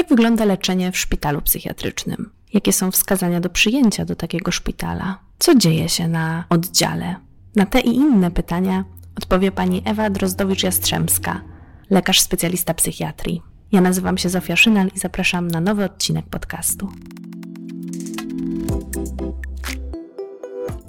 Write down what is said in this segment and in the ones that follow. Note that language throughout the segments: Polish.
Jak wygląda leczenie w szpitalu psychiatrycznym? Jakie są wskazania do przyjęcia do takiego szpitala? Co dzieje się na oddziale? Na te i inne pytania odpowie pani Ewa Drozdowicz-Jastrzębska, lekarz specjalista psychiatrii. Ja nazywam się Zofia Szynal i zapraszam na nowy odcinek podcastu.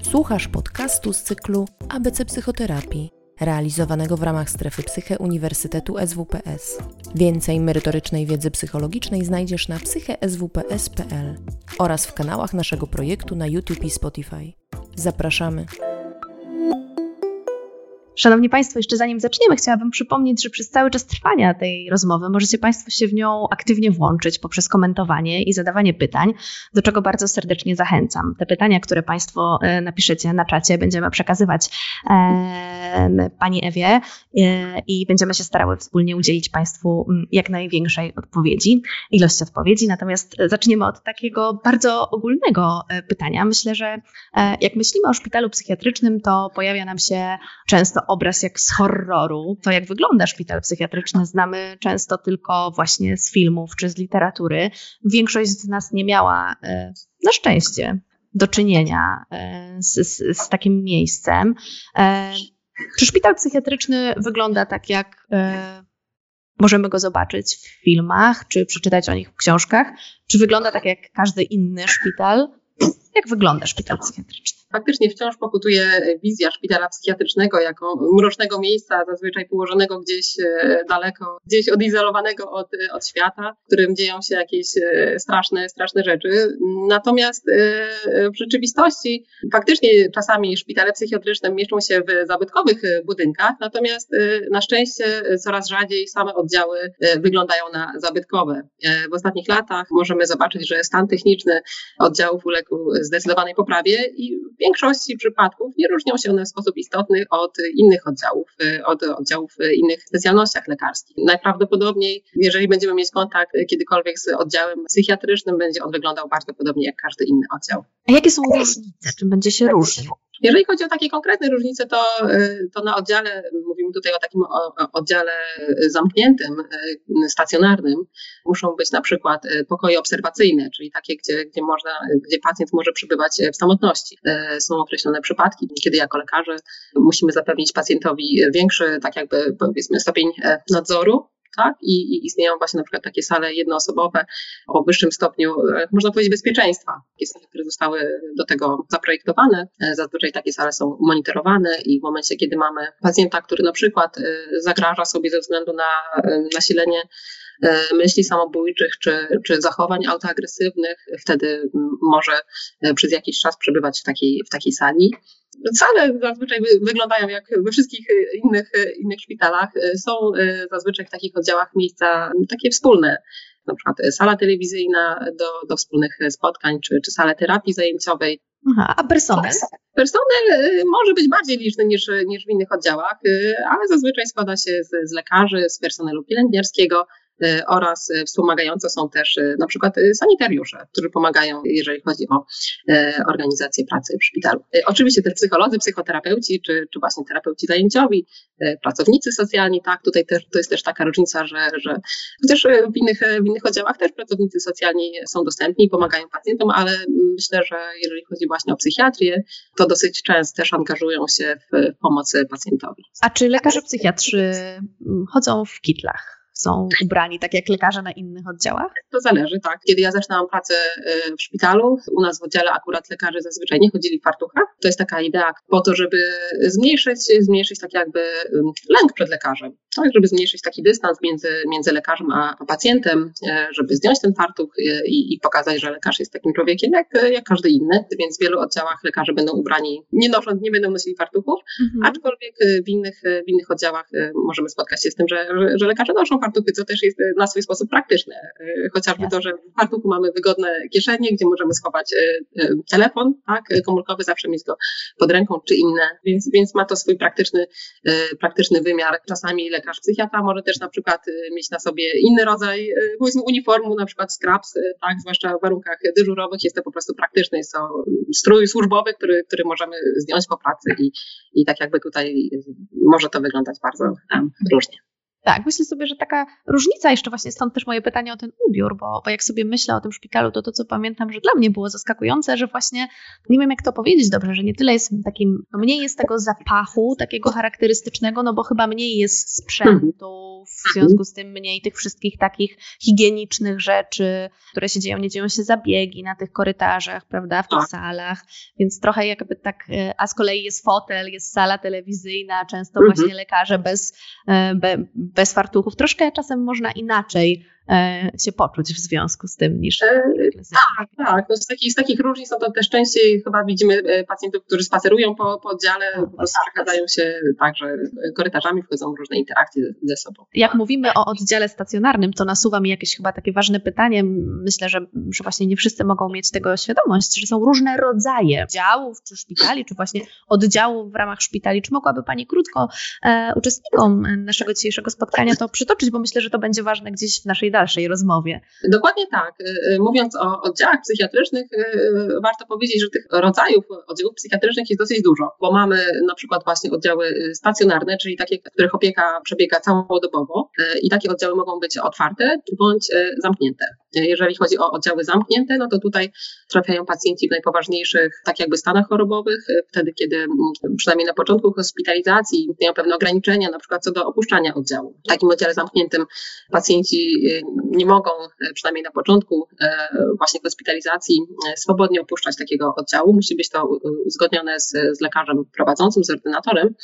Słuchasz podcastu z cyklu ABC Psychoterapii realizowanego w ramach strefy Psyche Uniwersytetu SWPS. Więcej merytorycznej wiedzy psychologicznej znajdziesz na psycheswps.pl oraz w kanałach naszego projektu na YouTube i Spotify. Zapraszamy! Szanowni Państwo, jeszcze zanim zaczniemy, chciałabym przypomnieć, że przez cały czas trwania tej rozmowy możecie Państwo się w nią aktywnie włączyć poprzez komentowanie i zadawanie pytań, do czego bardzo serdecznie zachęcam. Te pytania, które Państwo e, napiszecie na czacie, będziemy przekazywać e, Pani Ewie e, i będziemy się starały wspólnie udzielić Państwu jak największej odpowiedzi, ilości odpowiedzi. Natomiast zaczniemy od takiego bardzo ogólnego pytania. Myślę, że jak myślimy o szpitalu psychiatrycznym, to pojawia nam się często obraz jak z horroru. To, jak wygląda szpital psychiatryczny, znamy często tylko właśnie z filmów czy z literatury. Większość z nas nie miała e, na szczęście do czynienia e, z, z, z takim miejscem. E, czy szpital psychiatryczny wygląda tak, jak możemy go zobaczyć w filmach, czy przeczytać o nich w książkach? Czy wygląda tak jak każdy inny szpital? Jak wygląda szpital psychiatryczny? faktycznie wciąż pokutuje wizja szpitala psychiatrycznego jako mrocznego miejsca, zazwyczaj położonego gdzieś e, daleko, gdzieś odizolowanego od, od świata, w którym dzieją się jakieś e, straszne, straszne rzeczy. Natomiast e, w rzeczywistości faktycznie czasami szpitale psychiatryczne mieszczą się w zabytkowych budynkach, natomiast na szczęście coraz rzadziej same oddziały wyglądają na zabytkowe. W ostatnich latach możemy zobaczyć, że stan techniczny oddziałów uległ zdecydowanej poprawie i większości przypadków nie różnią się one w sposób istotny od innych oddziałów, y, od oddziałów w innych specjalnościach lekarskich. Najprawdopodobniej, jeżeli będziemy mieć kontakt kiedykolwiek z oddziałem psychiatrycznym, będzie on wyglądał bardzo podobnie jak każdy inny oddział. A jakie są różnice? Czym będzie się różnił? Jeżeli chodzi o takie konkretne różnice, to, y, to na oddziale, mówimy tutaj o takim oddziale zamkniętym, y, stacjonarnym, muszą być na przykład pokoje obserwacyjne, czyli takie, gdzie, gdzie, można, gdzie pacjent może przebywać w samotności. Są określone przypadki, kiedy jako lekarze musimy zapewnić pacjentowi większy, tak jakby powiedzmy, stopień nadzoru tak? I, I, istnieją właśnie na przykład takie sale jednoosobowe o wyższym stopniu, e, można powiedzieć, bezpieczeństwa. Takie sale, które zostały do tego zaprojektowane. E, zazwyczaj takie sale są monitorowane i w momencie, kiedy mamy pacjenta, który na przykład e, zagraża sobie ze względu na nasilenie myśli samobójczych czy, czy zachowań autoagresywnych, wtedy może przez jakiś czas przebywać w takiej, w takiej sali. Sale zazwyczaj wyglądają jak we wszystkich innych, innych szpitalach. Są zazwyczaj w takich oddziałach miejsca takie wspólne, na przykład sala telewizyjna do, do wspólnych spotkań, czy, czy salę terapii zajęciowej. Aha, a personel? Personel może być bardziej liczny niż, niż w innych oddziałach, ale zazwyczaj składa się z, z lekarzy, z personelu pielęgniarskiego, oraz y, wspomagające są też y, na przykład sanitariusze, którzy pomagają, jeżeli chodzi o organizację pracy w szpitalu. Oczywiście też psycholodzy, psychoterapeuci, czy, czy właśnie terapeuci zajęciowi, pracownicy socjalni, tak, tutaj też, to jest też taka różnica, że, że chociaż w innych, w innych oddziałach też pracownicy socjalni są dostępni i pomagają pacjentom, ale myślę, że jeżeli chodzi właśnie o psychiatrię, to dosyć często też angażują się w pomoc pacjentowi. A czy lekarze psychiatrzy chodzą w kitlach? Są ubrani tak jak lekarze na innych oddziałach? To zależy, tak. Kiedy ja zaczynałam pracę y, w szpitalu, u nas w oddziale akurat lekarze zazwyczaj nie chodzili w fartuchach. To jest taka idea po to, żeby zmniejszyć, zmniejszyć tak jakby lęk przed lekarzem, tak, żeby zmniejszyć taki dystans między, między lekarzem a, a pacjentem, e, żeby zdjąć ten fartuch e, i, i, pokazać, że lekarz jest takim człowiekiem jak, jak każdy inny, więc w wielu oddziałach lekarze będą ubrani, nie nosząc, nie będą nosili fartuchów, mhm. aczkolwiek w innych, w innych oddziałach e, możemy spotkać się z tym, że, że, że lekarze noszą fartuch fartuchy, co też jest e, na swój sposób praktyczne. E, chociażby to, że w fartuchu mamy wygodne kieszenie, gdzie możemy schować e, telefon tak, komórkowy, zawsze mieć go pod ręką, czy inne, więc, więc ma to swój praktyczny, praktyczny wymiar. Czasami lekarz psychiatra może też na przykład mieć na sobie inny rodzaj, powiedzmy, uniformu, na przykład scraps, tak, zwłaszcza w warunkach dyżurowych jest to po prostu praktyczne, jest to strój służbowy, który, który możemy zdjąć po pracy i, i tak jakby tutaj może to wyglądać bardzo różnie. Tak, myślę sobie, że taka różnica, jeszcze właśnie stąd też moje pytanie o ten ubiór, bo, bo jak sobie myślę o tym szpitalu, to to, co pamiętam, że dla mnie było zaskakujące, że właśnie, nie wiem jak to powiedzieć dobrze, że nie tyle jest takim, no mniej jest tego zapachu, takiego charakterystycznego, no bo chyba mniej jest sprzętu, w związku z tym mniej tych wszystkich takich higienicznych rzeczy, które się dzieją, nie dzieją się zabiegi na tych korytarzach, prawda, w tych tak. salach, więc trochę jakby tak, e, a z kolei jest fotel, jest sala telewizyjna, często mhm. właśnie lekarze bez, e, bez fartuchów. Troszkę czasem można inaczej się poczuć w związku z tym niż. E, tak, tak. No z, takich, z takich różnic no to też częściej chyba widzimy e, pacjentów, którzy spacerują po, po oddziale, no, po prostu tak. przechadzają się także korytarzami, wchodzą w różne interakcje ze sobą. Jak mówimy o oddziale stacjonarnym, to nasuwa mi jakieś chyba takie ważne pytanie. Myślę, że, że właśnie nie wszyscy mogą mieć tego świadomość, że są różne rodzaje oddziałów, czy szpitali, czy właśnie oddziałów w ramach szpitali. Czy mogłaby Pani krótko e, uczestnikom naszego dzisiejszego spotkania to przytoczyć, bo myślę, że to będzie ważne gdzieś w naszej dalszej rozmowie. Dokładnie tak. Y, y, mówiąc o oddziałach psychiatrycznych, y, warto powiedzieć, że tych rodzajów oddziałów psychiatrycznych jest dosyć dużo, bo mamy na przykład właśnie oddziały stacjonarne, czyli takie, których opieka przebiega całodobowo i takie oddziały mogą być otwarte bądź zamknięte. Jeżeli chodzi o oddziały zamknięte, no to tutaj trafiają pacjenci w najpoważniejszych, tak jakby stanach chorobowych, wtedy kiedy mm, przynajmniej na początku hospitalizacji mają pewne ograniczenia, na przykład co do opuszczania oddziału. W takim oddziale zamkniętym pacjenci nie mogą, e, przynajmniej na początku e, właśnie hospitalizacji, e, swobodnie opuszczać takiego oddziału. Musi być to uzgodnione z, z lekarzem prowadzącym, z ordynatorem,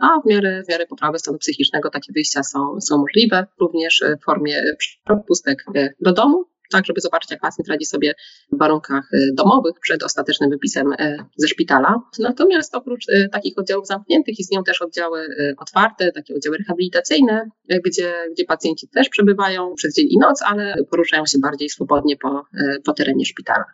a w miarę, w miarę poprawy stanu psychicznego takie wyjścia są, są możliwe, również w formie przepustek do domu, tak żeby zobaczyć, jak pacjent radzi sobie w warunkach y, domowych przed ostatecznym wypisem y, ze szpitala. Natomiast oprócz y, takich oddziałów zamkniętych istnieją też oddziały otwarte, takie oddziały rehabilitacyjne, gdzie, gdzie pacjenci też przebywają przez dzień i noc, ale poruszają się bardziej swobodnie po, po terenie szpitala.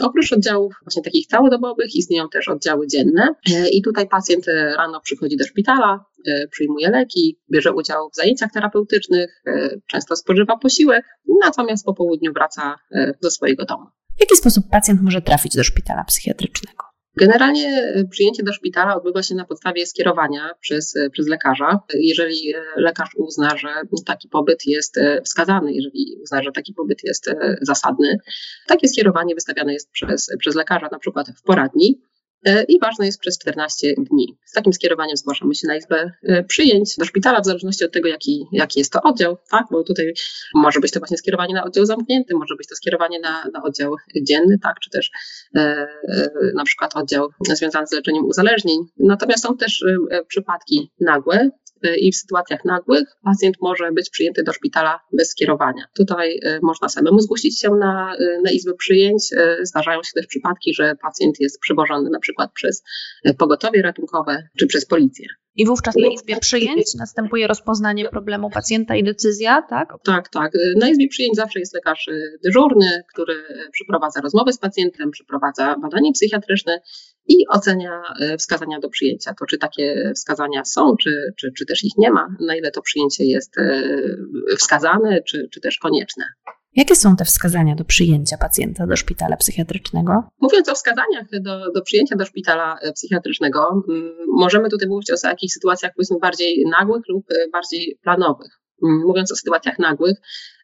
Oprócz oddziałów właśnie takich całodobowych istnieją też oddziały dzienne i tutaj pacjent rano przychodzi do szpitala, przyjmuje leki, bierze udział w zajęciach terapeutycznych, e, często spożywa posiłek, natomiast po południu wraca e, do swojego domu. W jaki sposób pacjent może trafić do szpitala psychiatrycznego? Generalnie przyjęcie do szpitala odbywa się na podstawie skierowania przez, przez lekarza. Jeżeli lekarz uzna, że taki pobyt jest wskazany, jeżeli uzna, że taki pobyt jest zasadny, takie skierowanie wystawiane jest przez, przez lekarza na przykład w poradni. E, i ważne jest przez 14 dni. Z takim skierowaniem zgłaszamy się na izbę e, przyjęć do szpitala, w zależności od tego, jaki, jaki jest to oddział, tak? bo tutaj może być to właśnie skierowanie na oddział zamknięty, może być to skierowanie na, na oddział dzienny, tak? czy też e, e na przykład oddział związany z leczeniem uzależnień. Natomiast są też przypadki nagłe, i w sytuacjach nagłych pacjent może być przyjęty do szpitala bez skierowania. Tutaj można samemu zgłosić się na, na izbę przyjęć. Zdarzają się też przypadki, że pacjent jest przywożony na przykład przez pogotowie ratunkowe czy przez policję. I wówczas na izbie przyjęć następuje rozpoznanie problemu pacjenta i decyzja, tak? Tak, tak. Na izbie przyjęć zawsze jest lekarz dyżurny, który przeprowadza rozmowę z pacjentem, przeprowadza badanie psychiatryczne i ocenia e, wskazania do przyjęcia. To czy takie wskazania są, czy, czy, czy też ich nie ma, na ile to przyjęcie jest e, wskazane, czy, czy też konieczne. Jakie są te wskazania do przyjęcia pacjenta do szpitala psychiatrycznego? Mówiąc o wskazaniach do, do przyjęcia do szpitala e, psychiatrycznego, możemy tutaj mówić o jakichś sytuacjach powiedzmy bardziej nagłych lub bardziej planowych. Mówiąc o sytuacjach nagłych,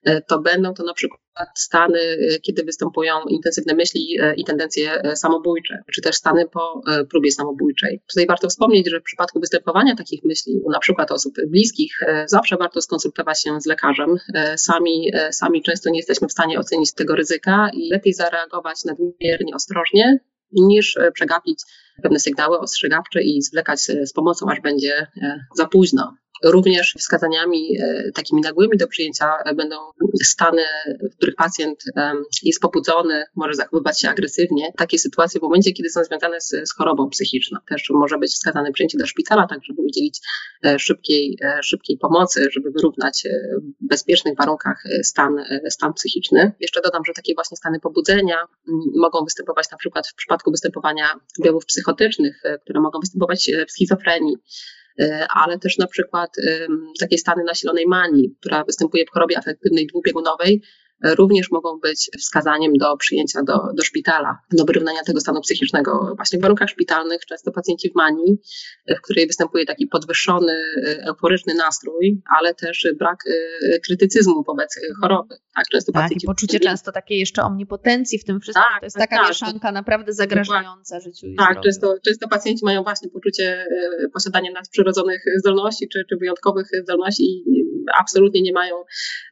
e, to będą to na przykład stany, e, kiedy występują intensywne myśli e, i tendencje samobójcze, czy też stany po próbie samobójczej. Tutaj warto wspomnieć, że w przypadku występowania takich myśli, u na przykład osób bliskich, zawsze warto skonsultować się z lekarzem. Sami, sami często nie jesteśmy w stanie ocenić tego ryzyka i lepiej zareagować nadmiernie ostrożnie, niż przegapić pewne sygnały ostrzegawcze i zwlekać z pomocą, aż będzie za późno. Również wskazaniami e, takimi nagłymi do przyjęcia będą stany, w których pacjent jest pobudzony, może zachowywać się agresywnie. Takie sytuacje w momencie, kiedy są związane z, z chorobą psychiczną. Też może być wskazane przyjęcie do szpitala, tak żeby udzielić e, szybkiej, e, szybkiej pomocy, żeby wyrównać w bezpiecznych warunkach stan, stan psychiczny. Jeszcze dodam, że takie właśnie stany pobudzenia mogą występować na przykład w przypadku występowania objawów psychotycznych, które mogą występować w schizofrenii E, ale też na przykład takie stany nasilonej manii, która występuje w chorobie afektywnej dwubiegunowej, również mogą być wskazaniem do przyjęcia do, do szpitala, do wyrównania tego stanu psychicznego. Właśnie w warunkach szpitalnych często pacjenci w manii, w której występuje taki podwyższony, euforyczny nastrój, ale też brak krytycyzmu wobec choroby. Tak, często tak, pacjenci... poczucie często takiej jeszcze omnipotencji w tym wszystkim. Tak, to jest tak, taka tak, mieszanka naprawdę zagrażająca życiu i Tak, często, często pacjenci mają właśnie poczucie posiadania nadprzyrodzonych zdolności czy, czy wyjątkowych zdolności i absolutnie nie mają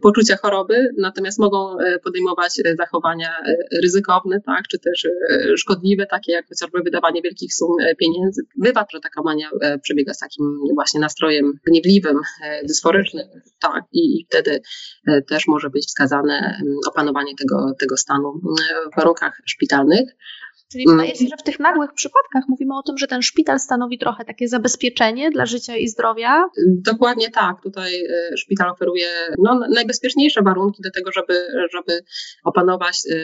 poczucia choroby, natomiast mogą e, podejmować e, zachowania e, ryzykowne, tak, czy też szkodliwe, takie jak chociażby wydawanie wielkich sum pieniędzy. Bywa, że taka mania przebiega z takim właśnie nastrojem gniewliwym, dysforycznym, tak, i, i wtedy też może być wskazane opanowanie tego, tego stanu w warunkach szpitalnych. Czyli mm. wydaje się, że w tych nagłych przypadkach mówimy o tym, że ten szpital stanowi trochę takie zabezpieczenie dla życia i zdrowia? Dokładnie tak. Tutaj e, szpital oferuje no, najbezpieczniejsze warunki do tego, żeby, żeby opanować e,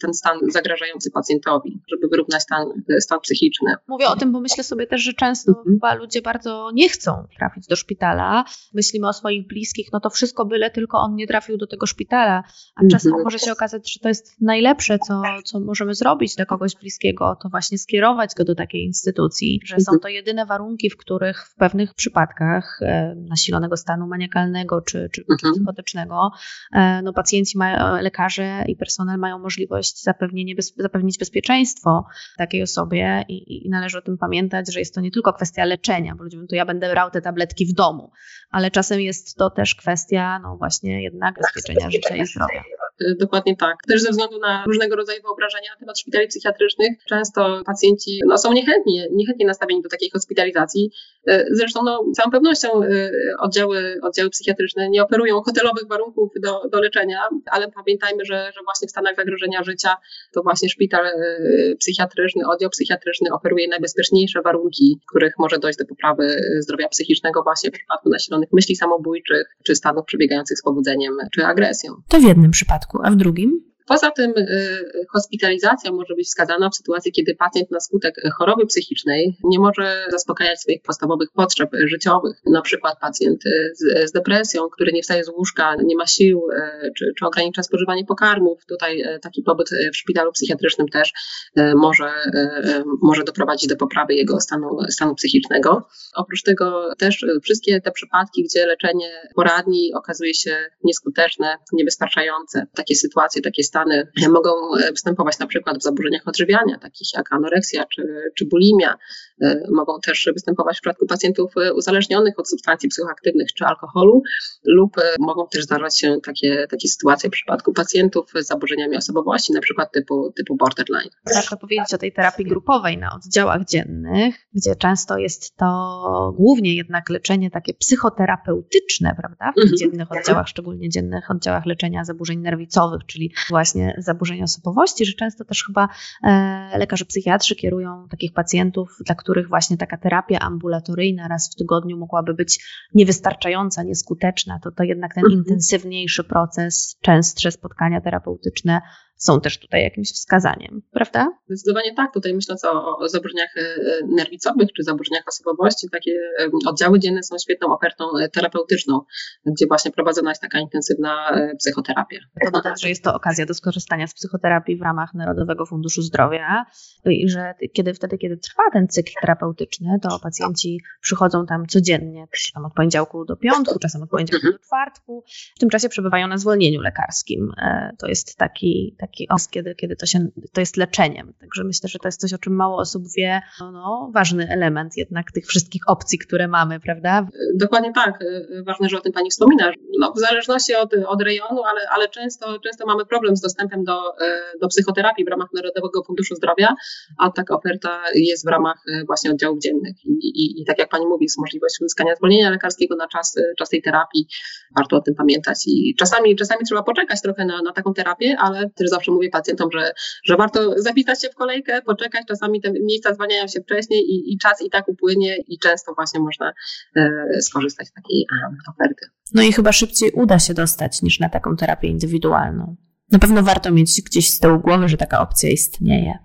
ten stan zagrażający pacjentowi, żeby wyrównać stan, stan psychiczny. Mówię o tym, bo myślę sobie też, że często mhm. chyba ludzie bardzo nie chcą trafić do szpitala. Myślimy o swoich bliskich, no to wszystko byle tylko on nie trafił do tego szpitala, a czasem mhm. może się okazać, że to jest najlepsze, co, co możemy zrobić dla kogoś bliskiego bliskiego, to właśnie skierować go do takiej instytucji, że są to jedyne warunki, w których w pewnych przypadkach e, nasilonego stanu maniakalnego czy, czy, mhm. psychotycznego e, no, pacjenci, mają, lekarze i personel mają możliwość zapewnienie, bez, zapewnić bezpieczeństwo takiej osobie i, i należy o tym pamiętać, że jest to nie tylko kwestia leczenia, bo ludzie mówią, to ja będę brał te tabletki w domu, ale czasem jest to też kwestia no właśnie jednak bezpieczenia życia i zdrowia. Y, dokładnie tak. Też ze względu na różnego rodzaju wyobrażenia na temat szpitali psychiatrycznych, często pacjenci no, są niechętnie, niechętnie nastawieni do takiej hospitalizacji. Y, zresztą no, z całą pewnością y, oddziały, oddziały psychiatryczne nie oferują hotelowych warunków do, do leczenia, ale pamiętajmy, że, że właśnie w stanach zagrożenia życia to właśnie szpital psychiatryczny, oddział psychiatryczny oferuje najbezpieczniejsze warunki, w których może dojść do poprawy zdrowia psychicznego właśnie w przypadku nasilonych myśli samobójczych, czy stanów przebiegających z pobudzeniem, czy agresją. To w jednym przypadku przypadku, a w drugim? Poza tym y, hospitalizacja może być wskazana w sytuacji, kiedy pacjent na skutek choroby psychicznej nie może zaspokajać swoich podstawowych potrzeb życiowych. Na przykład pacjent y, z, z depresją, który nie wstaje z łóżka, nie ma sił, y, czy, czy ogranicza spożywanie pokarmów. Tutaj taki pobyt w szpitalu psychiatrycznym też może, może doprowadzić do poprawy jego stanu, stanu psychicznego. Oprócz tego też wszystkie te przypadki, gdzie leczenie poradni okazuje się nieskuteczne, niewystarczające. Takie sytuacje, takie stany stany mogą e, występować na przykład w zaburzeniach odżywiania, takich jak anoreksja czy, czy bulimia. E, mogą też występować w przypadku pacjentów e, uzależnionych od substancji psychoaktywnych czy alkoholu, lub mogą też zdarzać się takie, takie sytuacje w przypadku pacjentów z zaburzeniami osobowości, na przykład typu, typu borderline. Warto powiedzieć o tej terapii grupowej na oddziałach dziennych, gdzie często jest to głównie jednak leczenie takie psychoterapeutyczne, prawda? W tych mhm. dziennych oddziałach, szczególnie dziennych oddziałach leczenia zaburzeń nerwicowych, czyli właśnie właśnie zaburzeń osobowości, że często też chyba e, lekarze psychiatrzy kierują takich pacjentów, dla których właśnie taka terapia ambulatoryjna raz w tygodniu mogłaby być niewystarczająca, nieskuteczna, to to jednak ten mhm. intensywniejszy proces, częstsze spotkania terapeutyczne są też tutaj jakimś wskazaniem, prawda? Zdecydowanie tak. Tutaj myśląc o, o zaburzeniach e, nerwicowych czy zaburzeniach osobowości, takie e, oddziały dzienne są świetną ofertą e, terapeutyczną, gdzie właśnie prowadzona jest taka intensywna psychoterapia. To dodać, że jest to okazja do skorzystania z psychoterapii w ramach Narodowego Funduszu Zdrowia i że kiedy wtedy, kiedy trwa ten cykl terapeutyczny, to pacjenci przychodzą tam codziennie, tam od poniedziałku do piątku, czasem od poniedziałku do czwartku. W tym czasie przebywają na zwolnieniu lekarskim. To jest taki, taki taki okres, kiedy, kiedy to, się, to jest leczeniem. Także myślę, że to jest coś, o czym mało osób wie. No, no, ważny element jednak tych wszystkich opcji, które mamy, prawda? Dokładnie tak. Ważne, że o tym Pani wspomina. No, w zależności od, od rejonu, ale, ale często, często mamy problem z dostępem do, do psychoterapii w ramach Narodowego Funduszu Zdrowia, a taka oferta jest w ramach właśnie oddziałów dziennych. I, i, i tak jak Pani mówi, jest możliwość uzyskania zwolnienia lekarskiego na czas, czas tej terapii. Warto o tym pamiętać. I czasami, czasami trzeba poczekać trochę na, na taką terapię, ale też zawsze mówię pacjentom, że, że warto zapisać się w kolejkę, poczekać, czasami te miejsca zwalniają się wcześniej i, i czas i tak upłynie i często właśnie można e, skorzystać z takiej e, oferty. No i chyba szybciej uda się dostać niż na taką terapię indywidualną. Na pewno warto mieć gdzieś z tyłu głowy, że taka opcja istnieje.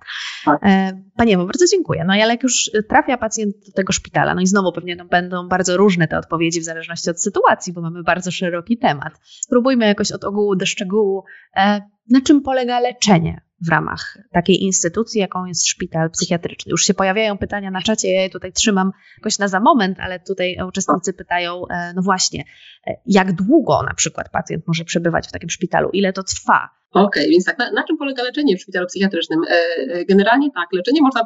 Tak. E, Panie Ewo, bardzo dziękuję. No ale jak już trafia pacjent do tego szpitala, no i znowu pewnie no, będą bardzo różne te odpowiedzi w zależności od sytuacji, bo mamy bardzo szeroki temat. Spróbujmy jakoś od ogółu do szczegółu, e, na czym polega leczenie w ramach takiej instytucji, jaką jest szpital psychiatryczny. Już się pojawiają pytania na czacie, ja je tutaj trzymam jakoś na za moment, ale tutaj uczestnicy pytają, e, no właśnie, jak długo na przykład pacjent może przebywać w takim szpitalu, ile to trwa, Okej, okay, więc tak, na, na, czym polega leczenie w szpitalu psychiatrycznym? E, e, generalnie tak, leczenie można e,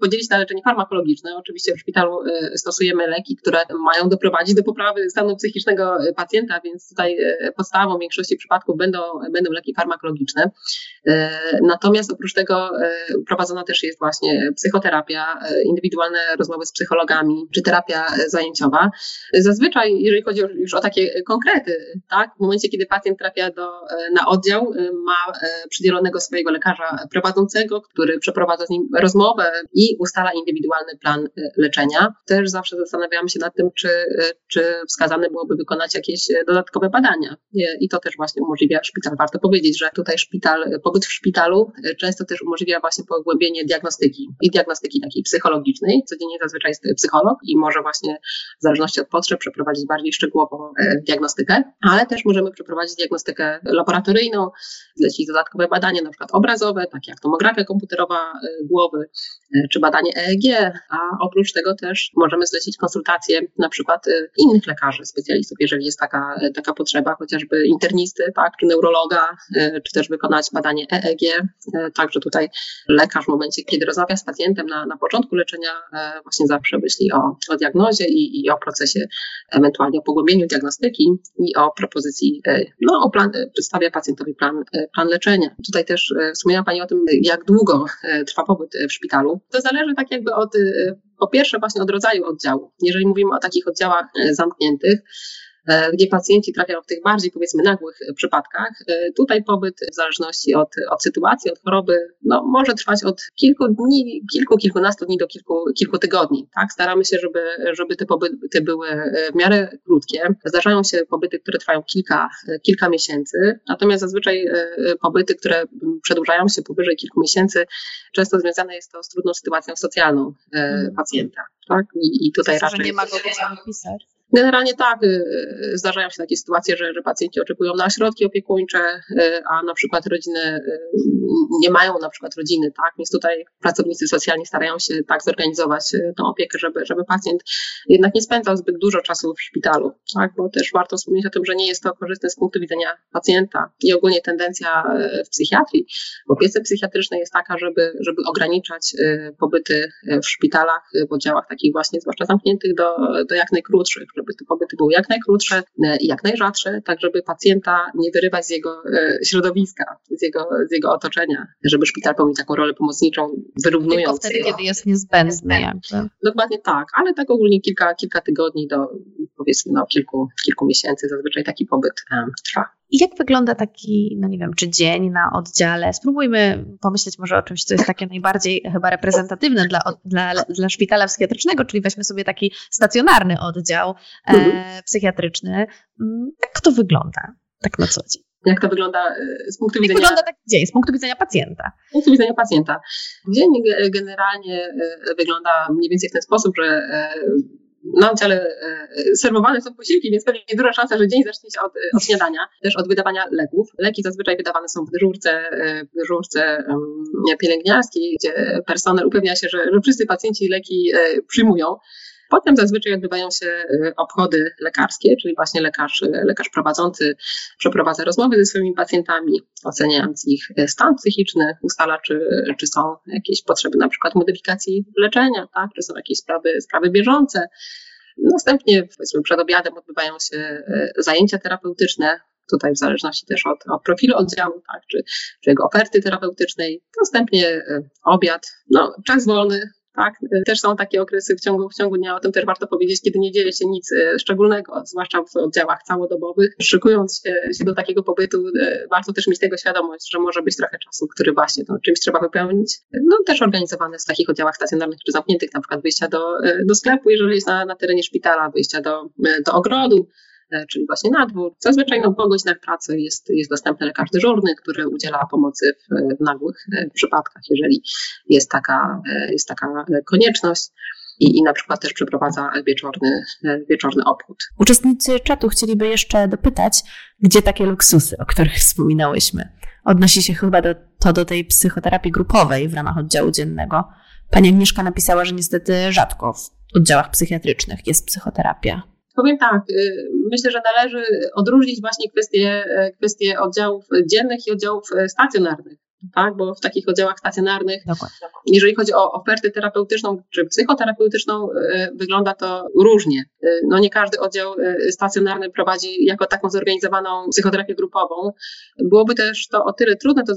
podzielić na leczenie farmakologiczne. Oczywiście w szpitalu stosujemy leki, które mają doprowadzić do poprawy stanu psychicznego pacjenta, więc tutaj podstawą w większości przypadków będą, będą leki farmakologiczne. Natomiast oprócz tego prowadzona też jest właśnie psychoterapia, indywidualne rozmowy z psychologami, czy terapia zajęciowa. Zazwyczaj, jeżeli chodzi już o takie konkrety, tak, w momencie, kiedy pacjent trafia do, na oddział, ma e, przydzielonego swojego lekarza prowadzącego, który przeprowadza z nim rozmowę i ustala indywidualny plan e, leczenia. Też zawsze zastanawiałam się nad tym, czy, e, czy wskazane byłoby wykonać jakieś dodatkowe badania. I to też właśnie umożliwia szpital. Warto powiedzieć, że tutaj szpital, pobyt w szpitalu często też umożliwia właśnie pogłębienie diagnostyki i diagnostyki takiej psychologicznej. Codziennie zazwyczaj jest psycholog i może właśnie w zależności od potrzeb przeprowadzić bardziej szczegółową diagnostykę, ale też możemy przeprowadzić diagnostykę laboratoryjną, zlecić dodatkowe badania, na przykład obrazowe, takie jak tomografia komputerowa y, głowy, y, czy badanie EEG, a oprócz tego też możemy zlecić konsultacje na przykład y, innych lekarzy, specjalistów, jeżeli jest taka, taka potrzeba, chociażby internisty, tak, czy neurologa, czy też wykonać badanie EEG. Także tutaj lekarz w momencie, kiedy rozmawia z pacjentem na, na początku leczenia, właśnie zawsze myśli o, o diagnozie i, i o procesie, ewentualnie o pogłębieniu diagnostyki i o propozycji, no o plan, przedstawia pacjentowi plan plan leczenia. Tutaj też e, wspomniała Pani o tym, jak długo e, trwa pobyt w szpitalu. To zależy tak jakby od, po pierwsze właśnie od rodzaju oddziału. Jeżeli mówimy o takich oddziałach zamkniętych, E, gdzie pacjenci trafiają w tych bardziej powiedzmy nagłych e, przypadkach. E, tutaj pobyt w zależności od, od sytuacji, od choroby, no, może trwać od kilku dni, kilku, kilkunastu dni do kilku, kilku tygodni. Tak? Staramy się, żeby, żeby te pobyty były w miarę krótkie. Zdarzają się pobyty, które trwają kilka, kilka miesięcy, natomiast zazwyczaj pobyty, które przedłużają się powyżej kilku miesięcy, często związane jest to z trudną sytuacją socjalną mhm. pacjenta. Tak? I, i tutaj raczej... nie ma go gdzie. Generalnie tak, y, y, zdarzają się takie sytuacje, że, że pacjenci oczekują na środki opiekuńcze, y, a na przykład rodziny nie mają na przykład rodziny, tak? Więc tutaj pracownicy socjalni starają się tak zorganizować tą opiekę, żeby, żeby pacjent jednak nie spędzał zbyt dużo czasu w szpitalu, tak? Bo też warto wspomnieć o tym, że nie jest to korzystne z punktu widzenia pacjenta i ogólnie tendencja w psychiatrii, w opiece psychiatrycznej jest taka, żeby, żeby ograniczać pobyty w szpitalach, w oddziałach takich właśnie, zwłaszcza zamkniętych, do, do jak najkrótszych, żeby te pobyty były jak najkrótsze e, i jak najrzadsze, tak żeby pacjenta nie wyrywać z jego e, środowiska, z jego, z jego otoczenia, żeby szpital pełnił taką rolę pomocniczą, wyrównując. Tylko wtedy, kiedy jest niezbędny jakby. Dokładnie tak, ale tak ogólnie kilka, kilka tygodni do powiedzmy no, kilku, kilku miesięcy zazwyczaj taki pobyt um, trwa. I jak wygląda taki, no nie wiem, czy dzień na oddziale? Spróbujmy pomyśleć może o czymś, co jest takie najbardziej chyba reprezentatywne dla, dla, dla szpitala psychiatrycznego, czyli weźmy sobie taki stacjonarny oddział e, mhm. psychiatryczny. Mm, jak to wygląda tak na co dzień? Jak to wygląda e, z punktu jak widzenia. wygląda taki dzień, z punktu widzenia pacjenta? Z punktu widzenia pacjenta. Dzień generalnie e, wygląda mniej więcej w ten sposób, że e, na oddziale e, serwowane są posiłki, więc pewnie duża szansa, że dzień zacznie się od, od śniadania, też od wydawania leków. Leki zazwyczaj wydawane są w dyżurce, e, w dyżurce pielęgniarskiej, gdzie personel upewnia się, że, że wszyscy pacjenci leki e, przyjmują. Potem zazwyczaj odbywają się obchody lekarskie, czyli właśnie lekarz, lekarz prowadzący przeprowadza rozmowy ze swoimi pacjentami, oceniając ich stan psychiczny, ustala, czy, czy są jakieś potrzeby na przykład modyfikacji leczenia, tak, czy są jakieś sprawy, sprawy bieżące. Następnie powiedzmy przed obiadem odbywają się zajęcia terapeutyczne, tutaj w zależności też od, od profilu oddziału, tak, czy, czy jego oferty terapeutycznej. Następnie obiad, no, czas wolny, tak? Też są takie okresy w ciągu, w ciągu dnia, o tym też warto powiedzieć, kiedy nie dzieje się nic e, szczególnego, zwłaszcza w oddziałach całodobowych. Szykując się, się do takiego pobytu, e, warto też mieć tego świadomość, że może być trochę czasu, który właśnie to czymś trzeba wypełnić. No też organizowane w takich oddziałach stacjonarnych czy zamkniętych, na przykład wyjścia do, do sklepu, jeżeli jest na, na terenie szpitala, wyjścia do, do ogrodu, czyli właśnie na dwór. Zazwyczaj no, po godzinach pracy jest, jest dostępny lekarz dyżurny, który udziela pomocy w, w nagłych przypadkach, jeżeli jest taka, jest taka konieczność i, i na przykład też przeprowadza wieczorny, wieczorny obchód. Uczestnicy czatu chcieliby jeszcze dopytać, gdzie takie luksusy, o których wspominałyśmy. Odnosi się chyba do, to do tej psychoterapii grupowej w ramach oddziału dziennego. Pani Agnieszka napisała, że niestety rzadko w oddziałach psychiatrycznych jest psychoterapia. Powiem tak, y, myślę, że należy odróżnić właśnie kwestie, kwestie oddziałów dziennych i oddziałów stacjonarnych tak? bo w takich oddziałach stacjonarnych, Dokładnie. jeżeli chodzi o ofertę terapeutyczną czy psychoterapeutyczną, e, wygląda to różnie. E, no nie każdy oddział e, stacjonarny prowadzi jako taką zorganizowaną psychoterapię grupową. Byłoby też to o tyle trudne do,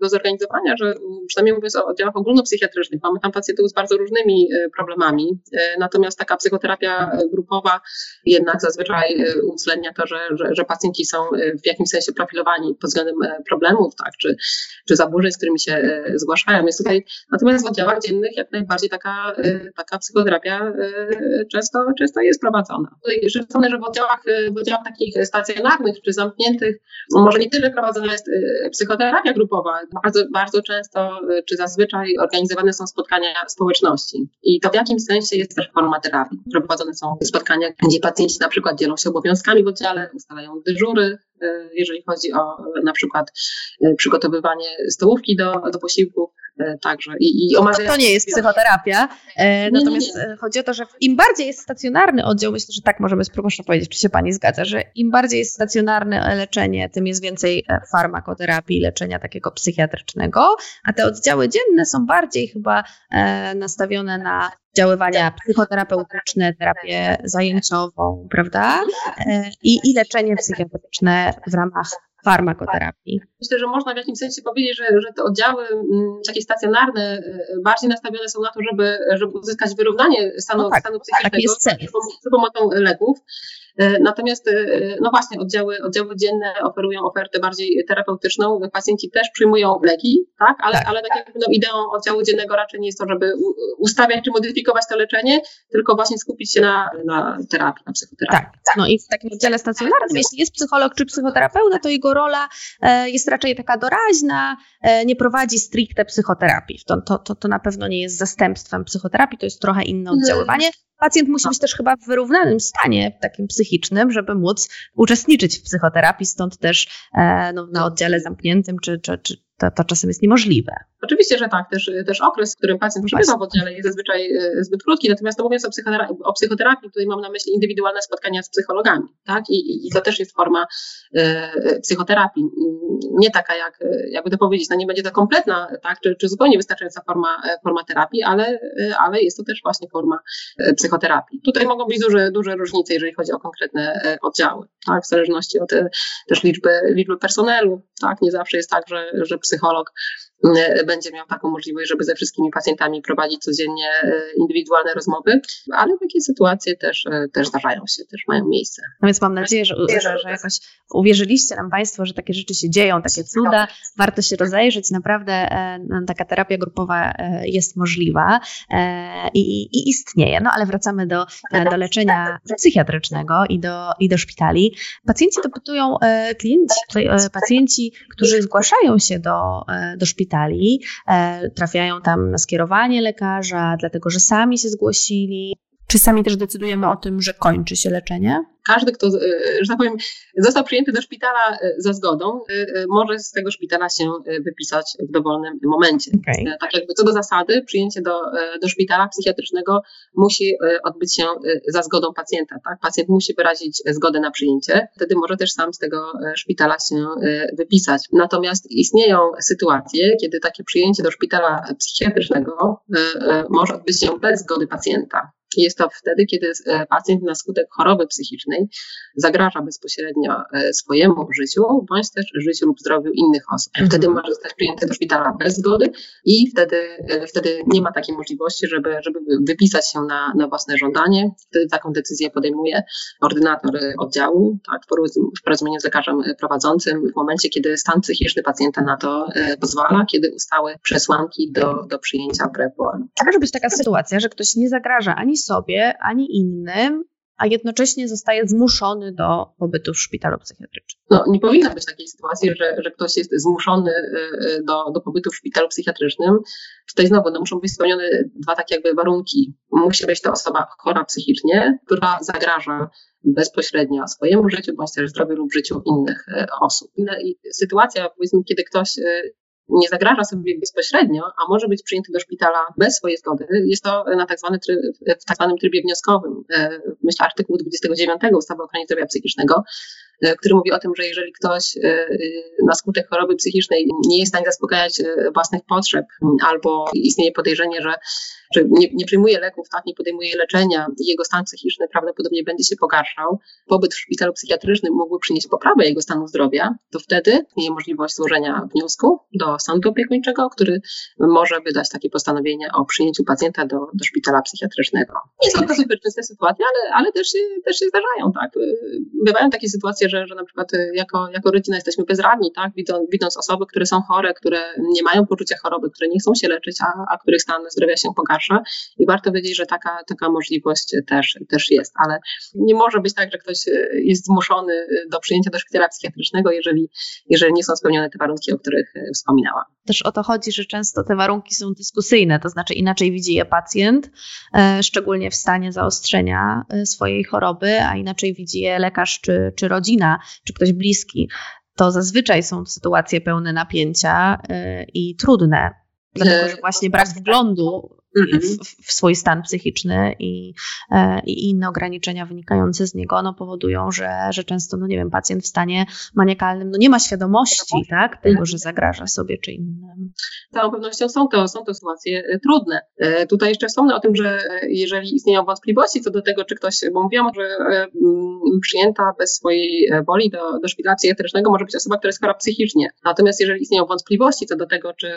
do zorganizowania, że przynajmniej mówiąc o oddziałach ogólnopsychiatrycznych, mamy tam pacjentów z bardzo różnymi problemami, natomiast taka psychoterapia grupowa jednak zazwyczaj uwzględnia to, że, że, że pacjenci są w jakimś sensie profilowani pod względem problemów, tak, czy, czy zaburzeń, z którymi się e, zgłaszają. Jest tutaj, natomiast w oddziałach dziennych jak najbardziej taka, e, taka psychoterapia e, często, często jest prowadzona. Sądzę, że w oddziałach, w oddziałach takich stacjonarnych czy zamkniętych no może nie tyle prowadzona jest psychoterapia grupowa, bardzo, bardzo często czy zazwyczaj organizowane są spotkania społeczności. I to w jakimś sensie jest też forma terapii. Prowadzone są spotkania, gdzie pacjenci na przykład dzielą się obowiązkami w oddziale, ustalają dyżury, jeżeli chodzi o na przykład przygotowywanie stołówki do, do posiłku e, także. I, i omawiać... to, to nie jest psychoterapia, e, natomiast nie, nie. chodzi o to, że im bardziej jest stacjonarny oddział, myślę, że tak możemy spróbować powiedzieć, czy się Pani zgadza, że im bardziej jest stacjonarne leczenie, tym jest więcej e, farmakoterapii, leczenia takiego psychiatrycznego, a te oddziały dzienne są bardziej chyba nastawione na działania psychoterapeutyczne, terapię zajęciową, prawda? I, i leczenie psychiatryczne w ramach farmakoterapii. Myślę, że można w jakimś sensie powiedzieć, że, że te oddziały mm, takie stacjonarne y, bardziej nastawione są na to, żeby, żeby uzyskać wyrównanie stanu, no tak, stanu psychicznego za pomocą leków. E, natomiast, e, no właśnie, oddziały, oddziały dzienne oferują ofertę bardziej terapeutyczną. Pacjenci też przyjmują leki, tak? Ale tak, ale tak jak no, ideą oddziału dziennego raczej nie jest to, żeby ustawiać czy modyfikować to leczenie, tylko właśnie skupić się na, na terapii, na psychoterapii. Tak, no i w takim oddziale stacjonarnym, jeśli jest psycholog czy psychoterapeuta, to jego rola e, jest raczej taka doraźna, nie prowadzi stricte psychoterapii. To, to, to, to na pewno nie jest zastępstwem psychoterapii, to jest trochę inne mhm. oddziaływanie. Pacjent musi być też chyba w wyrównanym stanie, takim psychicznym, żeby móc uczestniczyć w psychoterapii, stąd też e, no, na oddziale zamkniętym czy, czy, czy to, to czasem jest niemożliwe. Oczywiście, że tak. Też, też okres, w którym pacjent przebywa w oddziale jest zazwyczaj e, zbyt krótki. Natomiast to mówiąc o psychoterapii, o psychoterapii, tutaj mam na myśli indywidualne spotkania z psychologami. Tak? I, i to też jest forma e, psychoterapii. Nie taka jak, jakby to powiedzieć, no nie będzie to kompletna, tak? czy, czy zupełnie wystarczająca forma, e, forma terapii, ale, e, ale jest to też właśnie forma psychoterapii. Tutaj mogą być duże, duże różnice, jeżeli chodzi o konkretne oddziały, tak? w zależności od też liczby, liczby personelu. Tak? Nie zawsze jest tak, że, że psycholog będzie miał taką możliwość, żeby ze wszystkimi pacjentami prowadzić codziennie e, indywidualne rozmowy, ale takie sytuacje też, e, też zdarzają się, też mają miejsce. No więc mam nadzieję, że, że, że jakoś uwierzyliście nam Państwo, że takie rzeczy się dzieją, takie cuda, warto się rozejrzeć, naprawdę taka terapia grupowa jest możliwa i, i istnieje, no ale wracamy do, do leczenia psychiatrycznego i do, i do szpitali. Pacjenci dopytują, klienci, pacjenci, którzy zgłaszają się do, do szpitali, szpitali, e, trafiają tam na skierowanie lekarza, dlatego że sami się zgłosili. Czy sami też decydujemy o tym, że kończy się leczenie? każdy, kto, e, że tak powiem, został przyjęty do szpitala e, za zgodą, e, może z tego szpitala się wypisać w dowolnym momencie. Okay. Tak jakby co do zasady, przyjęcie do, do szpitala psychiatrycznego musi odbyć się za zgodą pacjenta. Tak? Pacjent musi wyrazić zgodę na przyjęcie, wtedy może też sam z tego szpitala się wypisać. Natomiast istnieją sytuacje, kiedy takie przyjęcie do szpitala psychiatrycznego może odbyć się bez zgody pacjenta. Jest to wtedy, kiedy e, pacjent na skutek choroby psychicznej zagraża bezpośrednio e, swojemu życiu, bądź też życiu lub zdrowiu innych osób. Mhm. Wtedy może zostać przyjęty do szpitala bez zgody i wtedy, e, wtedy nie ma takiej możliwości, żeby, żeby wypisać się na, na własne żądanie. Wtedy taką decyzję podejmuje ordynator oddziału, tak, w porozumieniu z lekarzem prowadzącym w momencie, kiedy stan psychiczny pacjenta na to pozwala, kiedy ustały przesłanki do, do przyjęcia prepo. Może być taka sytuacja, że ktoś nie zagraża ani sobie, ani innym, a jednocześnie zostaje zmuszony do pobytu w szpitalu psychiatrycznym. No, nie powinna być takiej sytuacji, że, że ktoś jest zmuszony do, do pobytu w szpitalu psychiatrycznym. Tutaj znowu no, muszą być spełnione dwa takie jakby warunki. Musi być to osoba chora psychicznie, która zagraża bezpośrednio swojemu życiu, bądź też zdrowiu lub życiu innych osób. I sytuacja, powiedzmy, kiedy ktoś nie zagraża sobie bezpośrednio, a może być przyjęty do szpitala bez swojej zgody. Jest to na tak zwany tryb, w tak zwanym trybie wnioskowym, myślę artykułu 29 ustawy o ochronie zdrowia psychicznego, który mówi o tym, że jeżeli ktoś e, na skutek choroby psychicznej nie jest w stanie zaspokajać własnych potrzeb albo istnieje podejrzenie, że że nie, nie przyjmuje leków, tak, nie podejmuje leczenia i jego stan psychiczny prawdopodobnie będzie się pogarszał, pobyt w szpitalu psychiatrycznym mógłby przynieść poprawę jego stanu zdrowia, to wtedy istnieje możliwość złożenia wniosku do sądu opiekuńczego, który może wydać takie postanowienie o przyjęciu pacjenta do, do szpitala psychiatrycznego. Nie są to super częste sytuacje, ale, ale też, też się zdarzają, tak. Bywają takie sytuacje, że, że na przykład jako, jako rodzina jesteśmy bezradni, tak, widząc, widząc osoby, które są chore, które nie mają poczucia choroby, które nie chcą się leczyć, a, a których stan zdrowia się pogarsza. I warto wiedzieć, że taka, taka możliwość też, też jest, ale nie może być tak, że ktoś e, jest zmuszony e, do przyjęcia do szpitala psychiatrycznego, jeżeli, jeżeli nie są spełnione te warunki, o których e, wspominałam. Też o to chodzi, że często te warunki są dyskusyjne, to znaczy inaczej widzi je pacjent, szczególnie w stanie zaostrzenia swojej choroby, a inaczej widzi je lekarz czy, czy rodzina, czy ktoś bliski to zazwyczaj są sytuacje pełne napięcia i trudne. Dlatego, że właśnie brak wglądu. W, w, swój stan psychiczny i, e, i inne ograniczenia wynikające z niego no, powodują, że, że często, no nie wiem, pacjent w stanie maniakalnym no, nie ma świadomości tak, tego, że zagraża sobie czy innym. Z całą pewnością są to, są to sytuacje e, trudne. E, tutaj jeszcze wspomnę o tym, że jeżeli istnieją wątpliwości co do tego, czy ktoś, bo mówiłam, że przyjęta bez swojej woli do, do szpitala psychiatrycznego może być osoba, która jest chora psychicznie. Natomiast jeżeli istnieją wątpliwości co do tego, czy,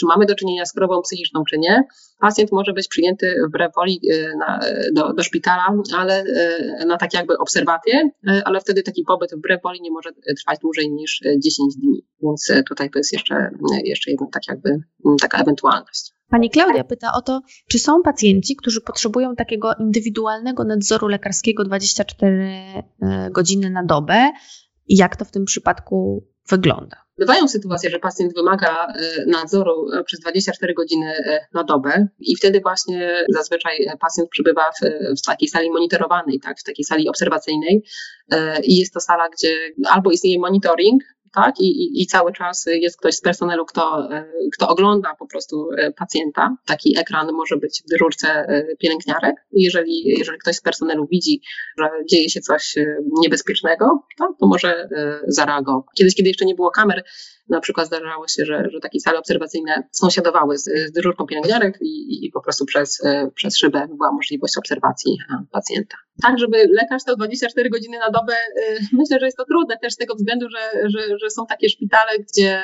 czy mamy do czynienia z chorobą psychiczną, czy nie, pacjent może być przyjęty wbrew woli y, na, do, do szpitala, ale y, na tak jakby obserwację, y, ale wtedy taki pobyt wbrew woli nie może trwać dłużej niż 10 dni. Więc tutaj to jest jeszcze, jeszcze jedna tak jakby taka ewentualność. Pani Klaudia pyta o to, czy są pacjenci, którzy potrzebują takiego indywidualnego nadzoru lekarskiego 24 godziny na dobę i jak to w tym przypadku wygląda? Bywają sytuacje, że pacjent wymaga e, nadzoru e, przez 24 godziny e, na dobę i wtedy właśnie zazwyczaj pacjent przybywa w, w takiej sali monitorowanej, tak, w takiej sali obserwacyjnej. I jest to sala, gdzie albo istnieje monitoring, tak? I, i, I, cały czas jest ktoś z personelu, kto, kto ogląda po prostu pacjenta. Taki ekran może być w dyżurce pielęgniarek. Jeżeli, jeżeli ktoś z personelu widzi, że dzieje się coś niebezpiecznego, to może zareagować. Kiedyś, kiedy jeszcze nie było kamer, na przykład zdarzało się, że, że takie sale obserwacyjne sąsiadowały z, z dyżurką pielęgniarek i, i po prostu przez, e, przez szybę była możliwość obserwacji e, pacjenta. Tak, żeby lekarz stał 24 godziny na dobę, e, myślę, że jest to trudne też z tego względu, że, że, że są takie szpitale, gdzie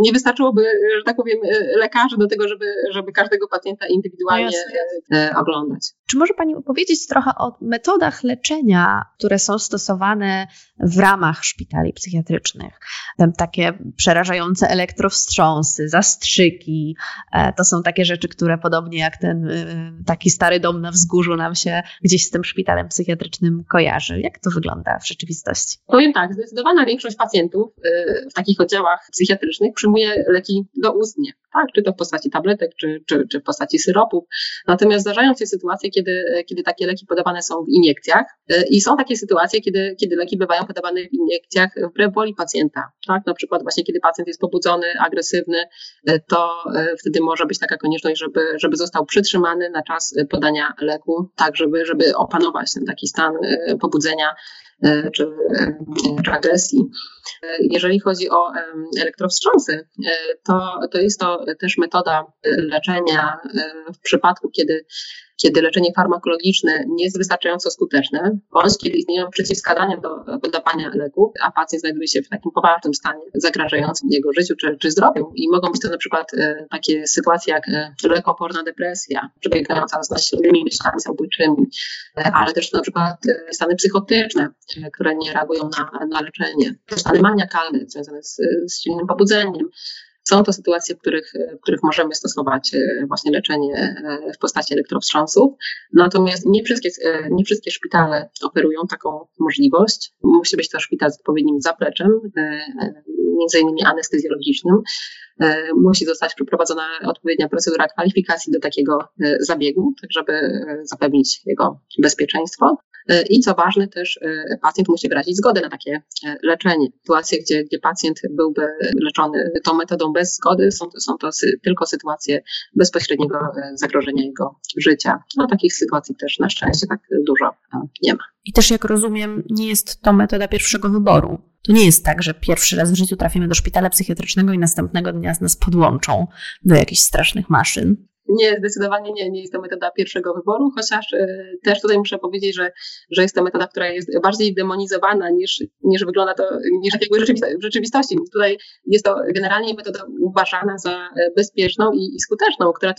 nie wystarczyłoby, że tak powiem, lekarzy do tego, żeby, żeby każdego pacjenta indywidualnie no oglądać. Czy może Pani opowiedzieć trochę o metodach leczenia, które są stosowane w ramach szpitali psychiatrycznych? Takie przerażające elektrowstrząsy, zastrzyki. E, to są takie rzeczy, które podobnie jak ten y, taki stary dom na wzgórzu nam się gdzieś z tym szpitalem psychiatrycznym kojarzy. Jak to wygląda w rzeczywistości? Powiem tak, zdecydowana większość pacjentów y, w takich oddziałach psychiatrycznych przyjmuje leki doustnie, tak? czy to w postaci tabletek, czy, czy, czy w postaci syropów. Natomiast zdarzają się sytuacje, kiedy, kiedy takie leki podawane są w iniekcjach i są takie sytuacje, kiedy, kiedy leki bywają podawane w iniekcjach wbrew woli pacjenta. Tak? Na przykład właśnie kiedy pacjent jest pobudzony, agresywny, e, to e, wtedy może być taka konieczność, żeby, żeby został przytrzymany na czas e, podania leku, tak żeby, żeby opanować ten taki stan pobudzenia czy, czy agresji. Jeżeli chodzi o elektrowstrząsy, to, to jest to też metoda leczenia w przypadku, kiedy kiedy leczenie farmakologiczne nie jest wystarczająco skuteczne, bądź kiedy istnieją przeciwwskazania do podawania leków, a pacjent znajduje się w takim poważnym stanie zagrażającym jego życiu czy, czy zdrowiu. I mogą być to na przykład e, takie sytuacje jak e, lekoporna depresja, przebiegająca z nasilnymi myślami zabójczymi, e, ale też na przykład stany psychotyczne, które nie reagują na, na leczenie, stany maniakalne związane z, z silnym pobudzeniem, Są to sytuacje, w których, w których możemy stosować właśnie leczenie w postaci elektrowstrząsów, natomiast nie wszystkie, nie wszystkie szpitale oferują taką możliwość. Musi być to szpital z odpowiednim zapleczem, między innymi anestezjologicznym, musi zostać przeprowadzona odpowiednia procedura kwalifikacji do takiego zabiegu, tak żeby zapewnić jego bezpieczeństwo. I co ważne, też e, pacjent musi wyrazić zgodę na takie e, leczenie. Sytuacje, gdzie, gdzie pacjent byłby leczony tą metodą bez zgody, są, są to sy tylko sytuacje bezpośredniego e, zagrożenia jego życia. No takich sytuacji też na szczęście tak dużo nie ma. I też jak rozumiem, nie jest to metoda pierwszego wyboru. To nie jest tak, że pierwszy raz w życiu trafimy do szpitala psychiatrycznego i następnego dnia nas podłączą do jakichś strasznych maszyn. Nie, zdecydowanie nie, nie jest to metoda pierwszego wyboru, chociaż e, też tutaj muszę powiedzieć, że, że jest to metoda, która jest bardziej demonizowana niż, niż wygląda to, niż jakby w rzeczywistości. Tutaj jest to generalnie metoda uważana za e, bezpieczną i, i skuteczną, która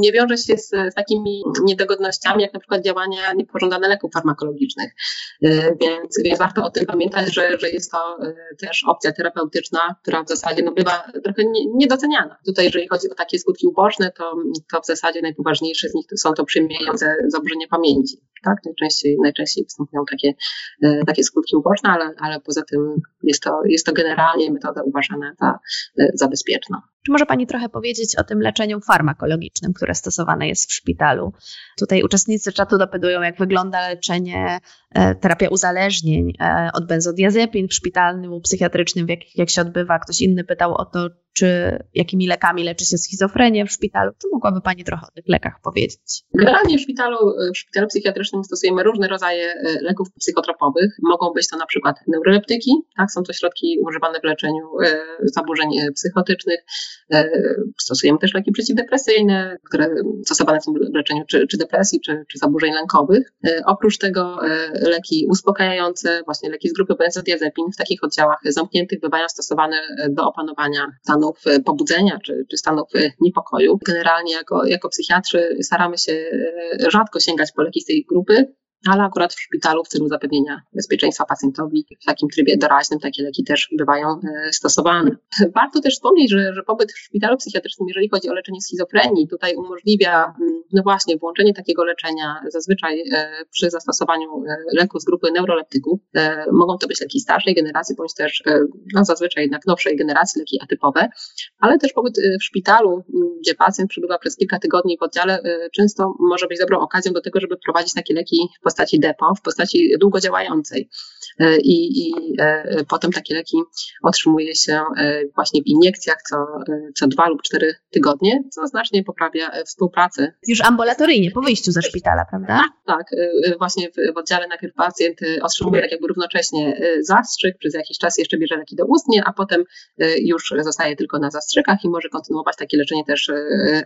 nie wiąże się z, z, takimi niedogodnościami, jak na przykład działania niepożądane leków farmakologicznych. E, więc, więc warto o tym pamiętać, że, że jest to też opcja terapeutyczna, która w zasadzie no, bywa trochę niedoceniana. Tutaj, jeżeli chodzi o takie skutki uboczne, to to w zasadzie najpoważniejsze z nich są to przejmujące zaburzenia pamięci. Tak? Najczęściej, najczęściej występują takie, e, takie skutki uboczne, ale, ale poza tym jest to, jest to generalnie metoda uważana za, e, za bezpieczną. Czy może Pani trochę powiedzieć o tym leczeniu farmakologicznym, które stosowane jest w szpitalu? Tutaj uczestnicy czatu dopytują, jak wygląda leczenie, e, terapia uzależnień od benzodiazepin w szpitalnym lub psychiatrycznym, jak, jak się odbywa. Ktoś inny pytał o to, czy jakimi lekami leczy się schizofrenię w szpitalu? Czy mogłaby Pani trochę o tych lekach powiedzieć? Generalnie w szpitalu, w szpitalu psychiatrycznym stosujemy różne rodzaje e, leków psychotropowych. Mogą być to na przykład neuroleptyki, tak? są to środki używane w leczeniu e, zaburzeń e, psychotycznych. Stosujemy też leki przeciwdepresyjne, które stosowane są w leczeniu czy, czy depresji, czy, czy zaburzeń lękowych. Oprócz tego leki uspokajające, właśnie leki z grupy benzodiazepin w takich oddziałach zamkniętych bywają stosowane do opanowania stanów e, pobudzenia czy, czy stanów e, niepokoju. Generalnie jako, jako psychiatrzy staramy się e, rzadko sięgać po leki z tej grupy, ale akurat w szpitalu w celu zapewnienia bezpieczeństwa pacjentowi w takim trybie doraźnym takie leki też bywają e, stosowane. Warto też wspomnieć, że, że pobyt w szpitalu psychiatrycznym, jeżeli chodzi o leczenie schizofrenii, tutaj umożliwia mm, no właśnie włączenie takiego leczenia zazwyczaj e, przy zastosowaniu e, leków z grupy neuroleptyków. Mogą to być leki starszej generacji, bądź też no zazwyczaj jednak nowszej generacji leki atypowe, ale też pobyt w szpitalu, gdzie pacjent przebywa przez kilka tygodni w oddziale, często może być dobrą okazją do tego, żeby wprowadzić takie leki w postaci depo, w postaci długodziałającej. I, i e, potem takie leki otrzymuje się e, właśnie w iniekcjach co, co dwa lub cztery tygodnie, co znacznie poprawia współpracę. Już ambulatoryjnie, po wyjściu ze szpitala, prawda? Tak, właśnie w, w oddziale najpierw pacjent otrzymuje tak jakby równocześnie zastrzyk, przez jakiś czas jeszcze bierze leki do ustnie, a potem już zostaje tylko na zastrzykach i może kontynuować takie leczenie też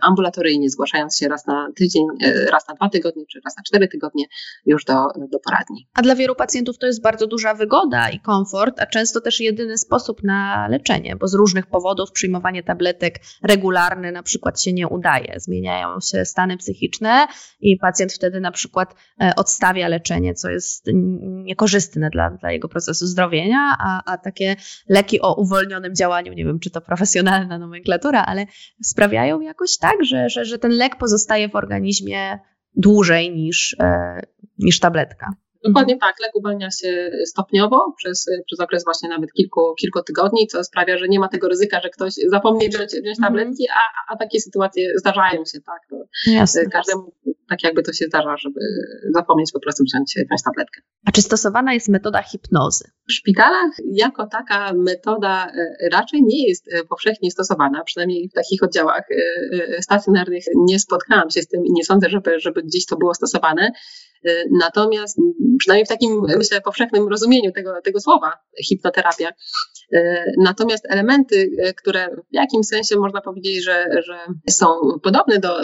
ambulatoryjnie, zgłaszając się raz na tydzień, raz na dwa tygodnie, czy raz na cztery tygodnie już do, do poradni. A dla wielu pacjentów to jest bardzo duża wygoda i komfort, a często też jedyny sposób na leczenie, bo z różnych powodów przyjmowanie tabletek regularne na przykład się nie udaje. Zmieniają się stany psychiczne i pacjent wtedy na przykład e, odstawia leczenie, co jest niekorzystne dla, dla jego procesu zdrowienia, a, a takie leki o uwolnionym działaniu, nie wiem czy to profesjonalna nomenklatura, ale sprawiają jakoś tak, że, że, że ten lek pozostaje w organizmie dłużej niż, e, niż tabletka. Dokładnie tak, lek uwalnia się stopniowo przez, przez okres właśnie nawet kilku, kilku tygodni, co sprawia, że nie ma tego ryzyka, że ktoś zapomni wziąć, wziąć mhm. tabletki, a, a takie sytuacje zdarzają się, tak. Jasne. Każdemu tak jakby to się zdarza, żeby zapomnieć po prostu wziąć, wziąć tabletkę. A czy stosowana jest metoda hipnozy? W szpitalach jako taka metoda e, raczej nie jest e, powszechnie stosowana, przynajmniej w takich oddziałach e, stacjonarnych nie spotkałam się z tym i nie sądzę, żeby, żeby gdzieś to było stosowane. Natomiast przynajmniej w takim, myślę, powszechnym rozumieniu tego, tego słowa hipnoterapia. Natomiast elementy, które w jakimś sensie można powiedzieć, że, że są podobne do,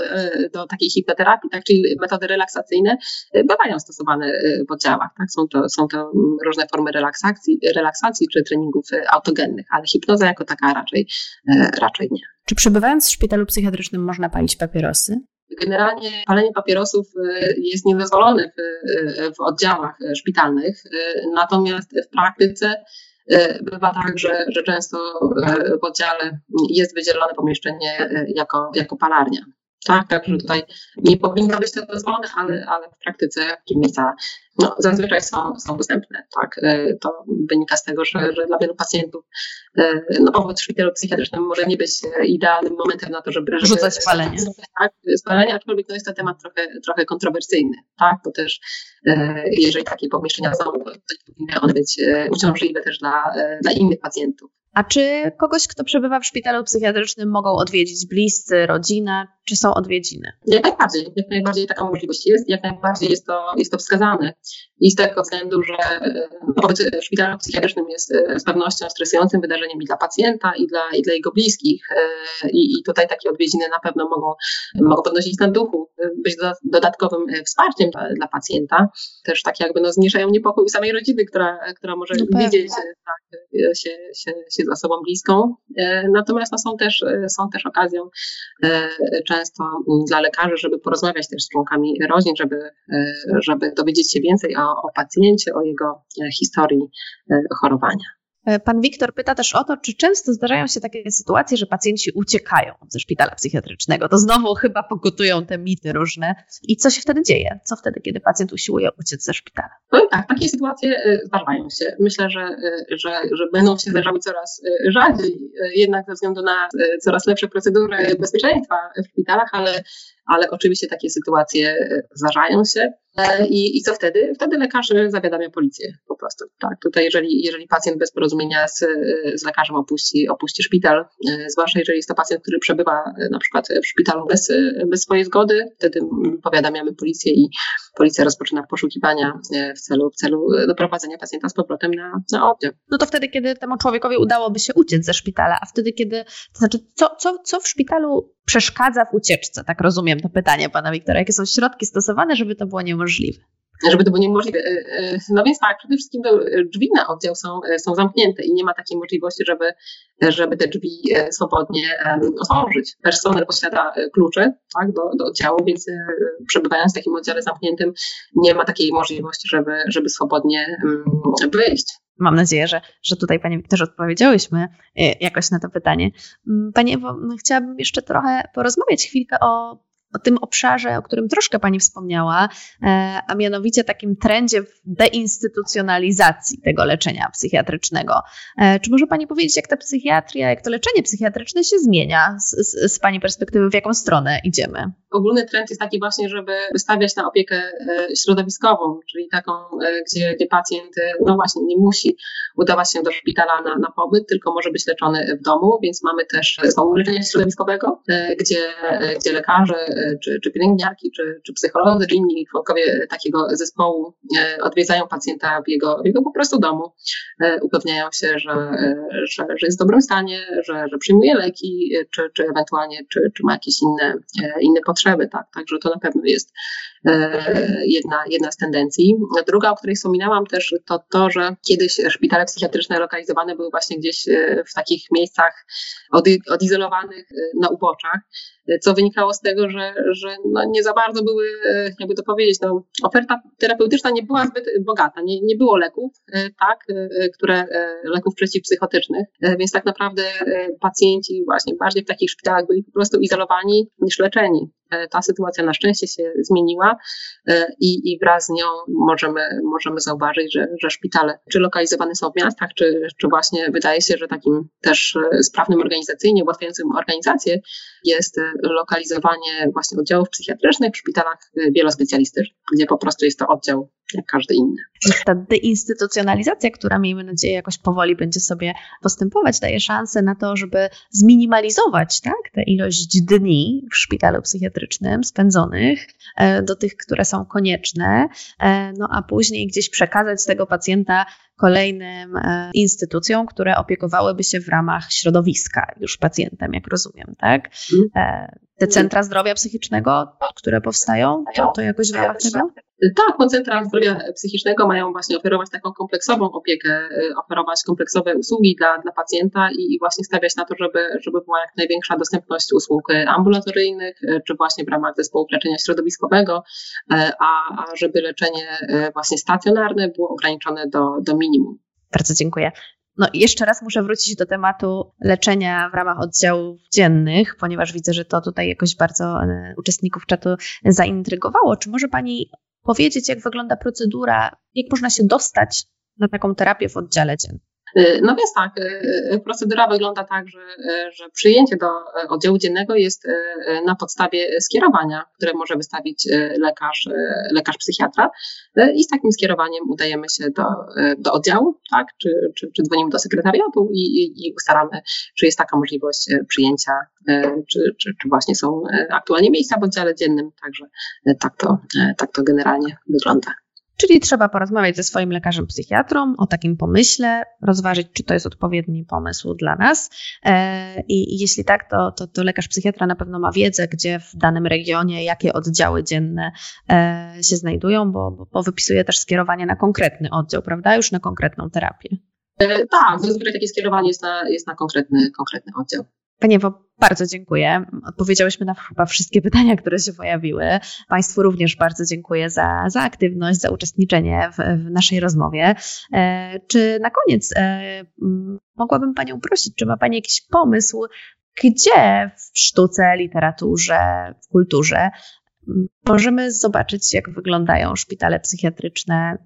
do takiej hipnoterapii, tak, czyli metody relaksacyjne, bywają stosowane w oddziałach. Tak? Są, to, są to różne formy relaksacji, relaksacji czy treningów autogennych, ale hipnoza jako taka raczej, raczej nie. Czy przebywając w szpitalu psychiatrycznym można palić papierosy? Generalnie palenie papierosów y, jest niedozwolone w, w oddziałach szpitalnych, y, natomiast w praktyce bywa tak, że, że często w oddziale jest wydzielone pomieszczenie jako, jako palarnia. Tak, także tutaj nie powinno być to dozwolone, ale, ale w praktyce miejsca no, zazwyczaj są, są dostępne. Tak, e, to wynika z tego, że, że dla wielu pacjentów e, no, w szpitalu psychiatrycznym może nie być idealnym momentem na to, żeby rzucać spalenie. Tak, spalenie, aczkolwiek to jest to temat trochę, trochę kontrowersyjny, tak, bo też e, jeżeli takie pomieszczenia są, to powinny one być uciążliwe też dla, dla innych pacjentów. A czy kogoś, kto przebywa w szpitalu psychiatrycznym, mogą odwiedzić bliscy, rodzina, czy są odwiedziny? Jak najbardziej, jak najbardziej taka możliwość jest, jak najbardziej jest to, jest to wskazane. I z tego względu, że pobyt w szpitalu psychiatrycznym jest e, z pewnością stresującym wydarzeniem i dla pacjenta, i dla, i dla jego bliskich. E, I, I tutaj takie odwiedziny na pewno mogą, mogą podnosić na duchu, e, być dodatkowym wsparciem dla, dla pacjenta. Też tak jakby no, zmniejszają niepokój samej rodziny, która, która może no widzieć tak, się, się, się za sobą bliską. Natomiast no, są, też, są też okazją często dla lekarzy, żeby porozmawiać też z członkami rodzin, żeby, żeby dowiedzieć się więcej o, o pacjencie, o jego e, historii e, chorowania. E, pan Wiktor pyta też o to, czy często zdarzają się takie sytuacje, że pacjenci uciekają ze szpitala psychiatrycznego. To znowu chyba pokutują te mity różne. I co się wtedy dzieje? Co wtedy, kiedy pacjent usiłuje uciec ze szpitala? No tak, takie sytuacje zdarzają się. Myślę, że, że, że będą się zdarzały coraz rzadziej, jednak ze względu na coraz lepsze procedury bezpieczeństwa w szpitalach, ale ale oczywiście takie sytuacje e, zdarzają się. E, I, I co wtedy? Wtedy lekarz zawiadamia policję po prostu. Tak, tutaj jeżeli, jeżeli pacjent bez porozumienia z, z lekarzem opuści, opuści szpital, e, zwłaszcza jeżeli jest to pacjent, który przebywa na przykład w szpitalu bez, bez swojej zgody, wtedy powiadamiamy policję i policja rozpoczyna poszukiwania w celu, w celu doprowadzenia pacjenta z powrotem na, na oddział. No to wtedy, kiedy temu człowiekowi udałoby się uciec ze szpitala, a wtedy, kiedy, to znaczy, co, co, co w szpitalu przeszkadza w ucieczce? Tak rozumiem to pytanie pana Wiktora. Jakie są środki stosowane, żeby to było niemożliwe? żeby to było niemożliwe. E, e, no więc tak, przede wszystkim drzwi na oddział są, e, są zamknięte i nie ma takiej możliwości, żeby, żeby te drzwi swobodnie otworzyć. Personel posiada klucze tak, do, do oddziału, więc przebywając w takim oddziale zamkniętym nie ma takiej możliwości, żeby, żeby swobodnie wyjść. Mam nadzieję, że, że tutaj Panie też odpowiedziałyśmy jakoś na to pytanie. Mm, Panie Ewo, chciałabym jeszcze trochę porozmawiać chwilkę o o tym obszarze, o którym troszkę Pani wspomniała, e, a mianowicie takim trendzie deinstytucjonalizacji tego leczenia psychiatrycznego. E, czy może Pani powiedzieć, jak ta psychiatria, jak to leczenie psychiatryczne się zmienia z, z, z Pani perspektywy, w jaką stronę idziemy? Ogólny trend jest taki właśnie, żeby wystawiać na opiekę e, środowiskową, czyli taką, gdzie, gdzie pacjent, no właśnie, nie musi udawać się do szpitala na, na pobyt, tylko może być leczony w domu, więc mamy też zespoł leczenia środowiskowego, gdzie, gdzie lekarze czy, czy pielęgniarki, czy, czy psycholodzy, czy inni członkowie takiego zespołu e, odwiedzają pacjenta w jego, w jego po prostu domu, e, upewniają się, że, e, że, że jest w dobrym stanie, że, że przyjmuje leki, czy, czy ewentualnie czy, czy ma jakieś inne, inne potrzeby. Tak? Także to na pewno jest jedna, jedna z tendencji. Druga, o której wspominałam też, to to, że kiedyś szpitale psychiatryczne lokalizowane były właśnie gdzieś w takich miejscach odizolowanych na uboczach, co wynikało z tego, że, że no nie za bardzo były, jakby to powiedzieć, no, oferta terapeutyczna nie była zbyt bogata, nie, nie było leków, tak, które, leków przeciwpsychotycznych, więc tak naprawdę pacjenci właśnie bardziej w takich szpitalach byli po prostu izolowani niż leczeni. Ta sytuacja na szczęście się zmieniła i, i wraz z nią możemy, możemy zauważyć, że, że szpitale czy lokalizowane są w miastach, czy, czy właśnie wydaje się, że takim też sprawnym organizacyjnie, ułatwiającym organizację jest lokalizowanie właśnie oddziałów psychiatrycznych w szpitalach wielospecjalistycznych, gdzie po prostu jest to oddział jak każdy inny. Ta deinstytucjonalizacja, która miejmy nadzieję jakoś powoli będzie sobie postępować, daje szansę na to, żeby zminimalizować tak, tę ilość dni w szpitalu psychiatrycznym spędzonych e, do tych, które są konieczne, e, no a później gdzieś przekazać tego pacjenta kolejnym e, instytucjom, które opiekowałyby się w ramach środowiska już pacjentem, jak rozumiem, tak? Te centra zdrowia psychicznego, które powstają, to, to jakoś w ramach tego? Tak, bo centra zdrowia psychicznego mają właśnie oferować taką kompleksową opiekę, y, oferować kompleksowe usługi dla, dla pacjenta i właśnie stawiać na to, żeby, żeby była jak największa dostępność usług ambulatoryjnych, y, czy właśnie w ramach zespołu leczenia środowiskowego, y, a, a żeby leczenie właśnie stacjonarne było ograniczone do, do minimum. Bardzo dziękuję. No i jeszcze raz muszę wrócić do tematu leczenia w ramach oddziałów dziennych, ponieważ widzę, że to tutaj jakoś bardzo e, uczestników czatu zaintrygowało. Czy może Pani powiedzieć, jak wygląda procedura, jak można się dostać na taką terapię w oddziale dziennym? Y, no więc tak, y, y, procedura wygląda tak, że, że przyjęcie do oddziału dziennego jest na podstawie skierowania, które może wystawić lekarz, lekarz psychiatra. I z takim skierowaniem udajemy się do, do oddziału, tak, czy, czy, czy dzwonimy do sekretariatu i, i, i ustalamy, czy jest taka możliwość przyjęcia, czy, czy, czy właśnie są aktualnie miejsca w oddziale dziennym, także tak to, tak to generalnie wygląda. Czyli trzeba porozmawiać ze swoim lekarzem psychiatrą o takim pomyśle, rozważyć, czy to jest odpowiedni pomysł dla nas. E, I, jeśli tak, to, to, to, lekarz psychiatra na pewno ma wiedzę, gdzie w danym regionie, jakie oddziały dzienne e, się znajdują, bo, bo wypisuje też skierowanie na konkretny oddział, prawda? Już na konkretną terapię. E, tak, zazwyczaj takie skierowanie jest na, jest na konkretny, konkretny oddział. Panie bardzo dziękuję. Odpowiedziałyśmy na chyba wszystkie pytania, które się pojawiły. Państwu również bardzo dziękuję za, za aktywność, za uczestniczenie w, w naszej rozmowie. E, czy na koniec e, mogłabym Panią prosić, czy ma Pani jakiś pomysł, gdzie w sztuce, literaturze, w kulturze możemy zobaczyć, jak wyglądają szpitale psychiatryczne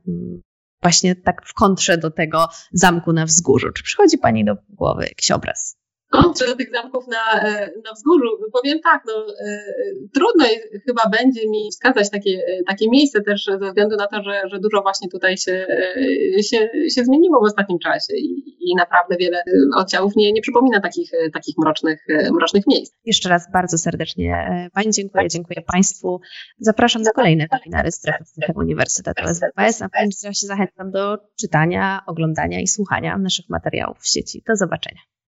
właśnie tak w kontrze do tego zamku na wzgórzu. Czy przychodzi Pani do głowy jakiś obraz? Do tych zamków na, e, na wzgórzu. Powiem tak, no, e, trudno chyba będzie mi wskazać takie, takie miejsce też ze względu na to, że, że dużo właśnie tutaj się, e, się, się zmieniło w ostatnim czasie i, i naprawdę wiele oddziałów nie, nie przypomina takich, takich mrocznych, mrocznych miejsc. Jeszcze raz bardzo serdecznie Pani dziękuję, dziękuję Państwu. Zapraszam na kolejne webinary Strefy Uniwersytetu SWPS, a Pani się zachęcam do czytania, oglądania i słuchania naszych materiałów w sieci. Do zobaczenia.